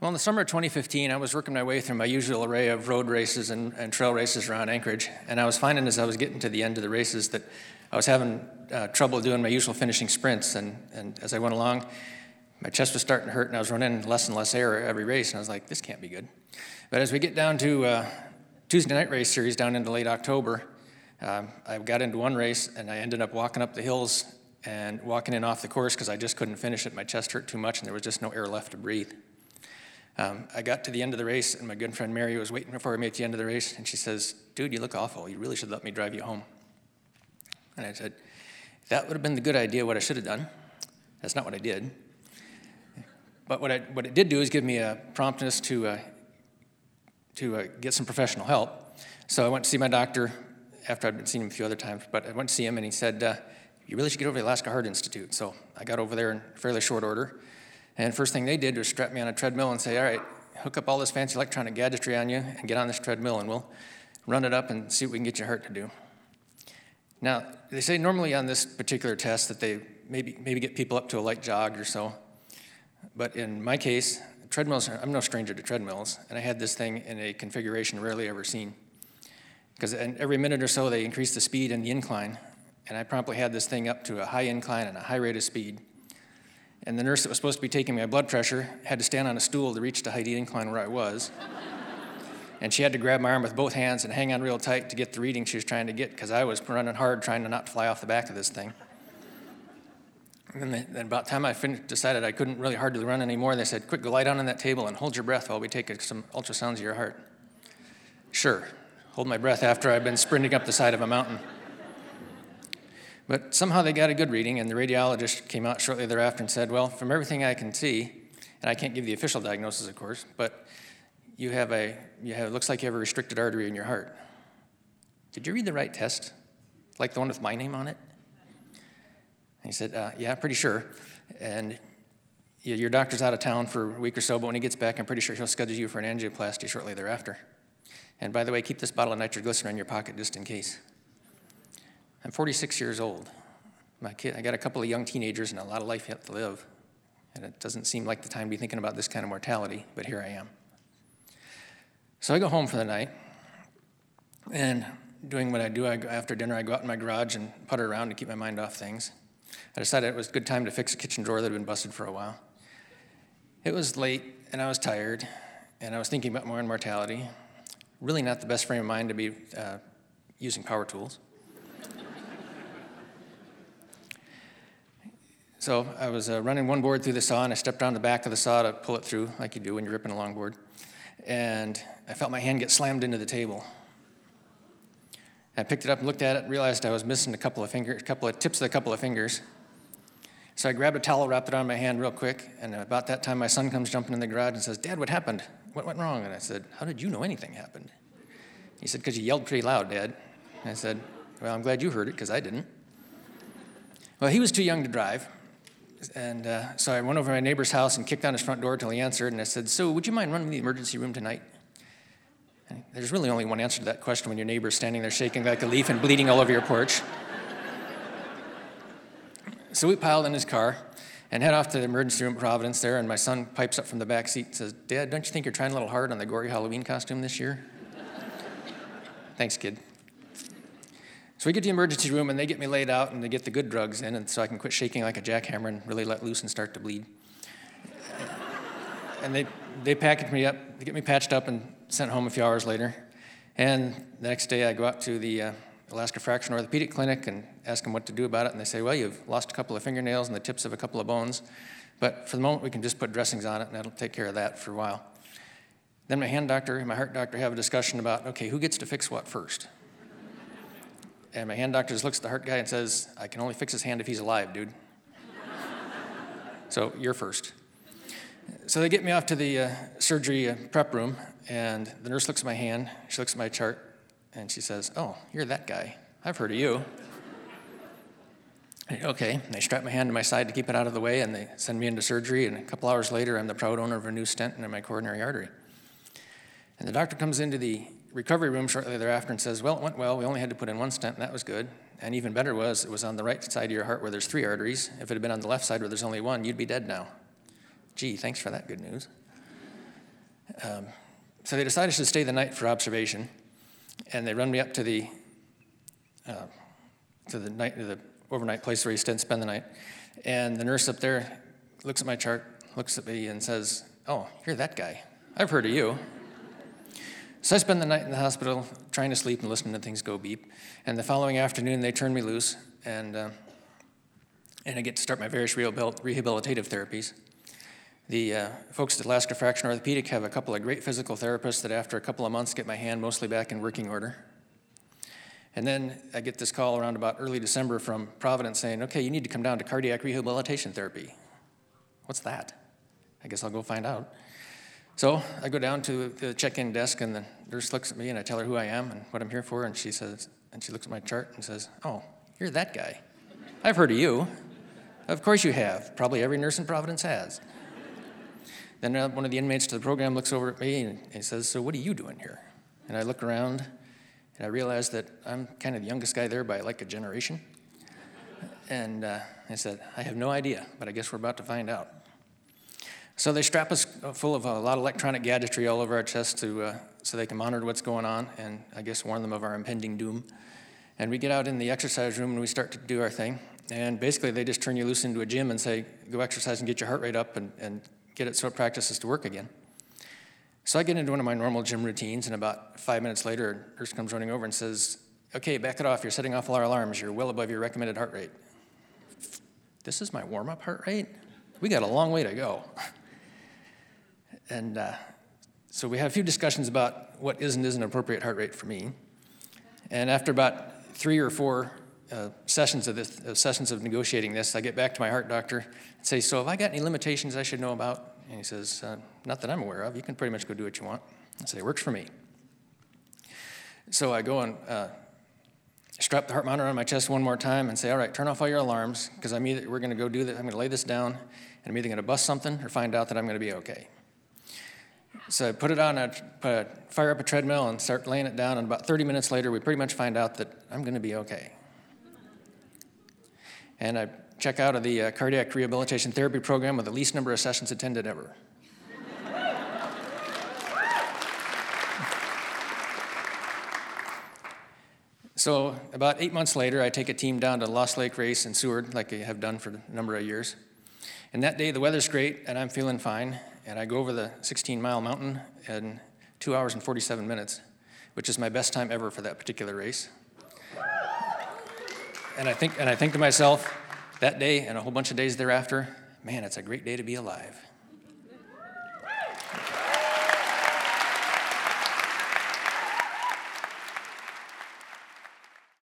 Well, in the summer of 2015, I was working my way through my usual array of road races and, and trail races around Anchorage, and I was finding as I was getting to the end of the races that I was having uh, trouble doing my usual finishing sprints, and, and as I went along, my chest was starting to hurt, and I was running less and less air every race, and I was like, this can't be good. But as we get down to uh, Tuesday night race series down into late October, um, I got into one race, and I ended up walking up the hills and walking in off the course because I just couldn't finish it. My chest hurt too much, and there was just no air left to breathe. Um, I got to the end of the race, and my good friend Mary was waiting for me at the end of the race, and she says, Dude, you look awful. You really should let me drive you home. And I said, That would have been the good idea, what I should have done. That's not what I did. But what, I, what it did do is give me a promptness to, uh, to uh, get some professional help. So I went to see my doctor after I'd been seeing him a few other times, but I went to see him, and he said, uh, You really should get over to the Alaska Heart Institute. So I got over there in fairly short order. And first thing they did was strap me on a treadmill and say, all right, hook up all this fancy electronic gadgetry on you and get on this treadmill and we'll run it up and see what we can get your heart to do. Now, they say normally on this particular test that they maybe, maybe get people up to a light jog or so. But in my case, treadmills, I'm no stranger to treadmills, and I had this thing in a configuration rarely ever seen. Because every minute or so they increase the speed and the incline, and I promptly had this thing up to a high incline and a high rate of speed. And the nurse that was supposed to be taking my blood pressure had to stand on a stool to reach the height incline where I was. and she had to grab my arm with both hands and hang on real tight to get the reading she was trying to get because I was running hard trying to not fly off the back of this thing. And then, then about the time I finished, decided I couldn't really hardly run anymore, they said, Quick, go lie down on that table and hold your breath while we take some ultrasounds of your heart. Sure, hold my breath after I've been sprinting up the side of a mountain. But somehow they got a good reading, and the radiologist came out shortly thereafter and said, Well, from everything I can see, and I can't give the official diagnosis, of course, but you have a, you have, it looks like you have a restricted artery in your heart. Did you read the right test? Like the one with my name on it? And he said, uh, Yeah, pretty sure. And your doctor's out of town for a week or so, but when he gets back, I'm pretty sure he'll schedule you for an angioplasty shortly thereafter. And by the way, keep this bottle of nitroglycerin in your pocket just in case. I'm 46 years old. My kid, I got a couple of young teenagers and a lot of life yet to live. And it doesn't seem like the time to be thinking about this kind of mortality, but here I am. So I go home for the night, and doing what I do, I go, after dinner, I go out in my garage and putter around to keep my mind off things. I decided it was a good time to fix a kitchen drawer that had been busted for a while. It was late, and I was tired, and I was thinking about more own mortality. Really, not the best frame of mind to be uh, using power tools. So I was uh, running one board through the saw, and I stepped on the back of the saw to pull it through, like you do when you're ripping a longboard. And I felt my hand get slammed into the table. I picked it up and looked at it, realized I was missing a couple of fingers, a couple of tips of a couple of fingers. So I grabbed a towel, wrapped it on my hand real quick, and about that time my son comes jumping in the garage and says, Dad, what happened? What went wrong? And I said, How did you know anything happened? He said, Because you yelled pretty loud, Dad. And I said, Well, I'm glad you heard it, because I didn't. Well, he was too young to drive, and uh, so I went over to my neighbor's house and kicked on his front door till he answered. And I said, So, would you mind running to the emergency room tonight? And there's really only one answer to that question when your neighbor's standing there shaking like a leaf and bleeding all over your porch. so we piled in his car and head off to the emergency room at Providence there. And my son pipes up from the back seat and says, Dad, don't you think you're trying a little hard on the gory Halloween costume this year? Thanks, kid. So we get to the emergency room and they get me laid out and they get the good drugs in, and so I can quit shaking like a jackhammer and really let loose and start to bleed. and they, they package me up, they get me patched up and sent home a few hours later. And the next day I go out to the uh, Alaska Fracture Orthopedic Clinic and ask them what to do about it. And they say, well, you've lost a couple of fingernails and the tips of a couple of bones, but for the moment we can just put dressings on it and that'll take care of that for a while. Then my hand doctor and my heart doctor have a discussion about, okay, who gets to fix what first? And my hand doctor just looks at the heart guy and says, I can only fix his hand if he's alive, dude. so you're first. So they get me off to the uh, surgery uh, prep room, and the nurse looks at my hand, she looks at my chart, and she says, Oh, you're that guy. I've heard of you. okay, and they strap my hand to my side to keep it out of the way, and they send me into surgery, and a couple hours later, I'm the proud owner of a new stent in my coronary artery. And the doctor comes into the recovery room shortly thereafter and says, Well, it went well. We only had to put in one stent, and that was good. And even better was, it was on the right side of your heart where there's three arteries. If it had been on the left side where there's only one, you'd be dead now. Gee, thanks for that good news. Um, so they decided to stay the night for observation, and they run me up to the uh, to the night to the overnight place where you spend the night. And the nurse up there looks at my chart, looks at me, and says, "Oh, you're that guy. I've heard of you." So I spend the night in the hospital trying to sleep and listening to things go beep. And the following afternoon, they turn me loose, and uh, and I get to start my various rehabilitative therapies. The uh, folks at Alaska Fracture Orthopedic have a couple of great physical therapists that, after a couple of months, get my hand mostly back in working order. And then I get this call around about early December from Providence saying, okay, you need to come down to cardiac rehabilitation therapy. What's that? I guess I'll go find out. So I go down to the check-in desk and the nurse looks at me and I tell her who I am and what I'm here for and she says, and she looks at my chart and says, oh, you're that guy. I've heard of you. Of course you have. Probably every nurse in Providence has. Then uh, one of the inmates to the program looks over at me and he says, so what are you doing here? And I look around and I realize that I'm kind of the youngest guy there by like a generation. And uh, I said, I have no idea, but I guess we're about to find out. So they strap us full of a lot of electronic gadgetry all over our chest to, uh, so they can monitor what's going on and I guess warn them of our impending doom. And we get out in the exercise room and we start to do our thing. And basically, they just turn you loose into a gym and say, go exercise and get your heart rate up and, and get it so it practices to work again. So I get into one of my normal gym routines, and about five minutes later, nurse comes running over and says, Okay, back it off. You're setting off all our alarms. You're well above your recommended heart rate. This is my warm up heart rate? We got a long way to go. and uh, so we had a few discussions about what is and isn't appropriate heart rate for me. And after about three or four uh, sessions of this, uh, sessions of negotiating this, I get back to my heart doctor and say, "So, have I got any limitations I should know about?" And he says, uh, Not that I'm aware of. You can pretty much go do what you want. I say, "It Works for me. So I go and uh, strap the heart monitor on my chest one more time and say, All right, turn off all your alarms because I'm either, we're going to go do that. I'm going to lay this down and I'm either going to bust something or find out that I'm going to be okay. So I put it on, a, fire up a treadmill and start laying it down. And about 30 minutes later, we pretty much find out that I'm going to be okay. And I check out of the uh, cardiac rehabilitation therapy program with the least number of sessions attended ever. so, about eight months later, I take a team down to Lost Lake Race in Seward, like I have done for a number of years. And that day, the weather's great, and I'm feeling fine. And I go over the 16 mile mountain in two hours and 47 minutes, which is my best time ever for that particular race. And I think, and I think to myself, that day and a whole bunch of days thereafter, man, it's a great day to be alive.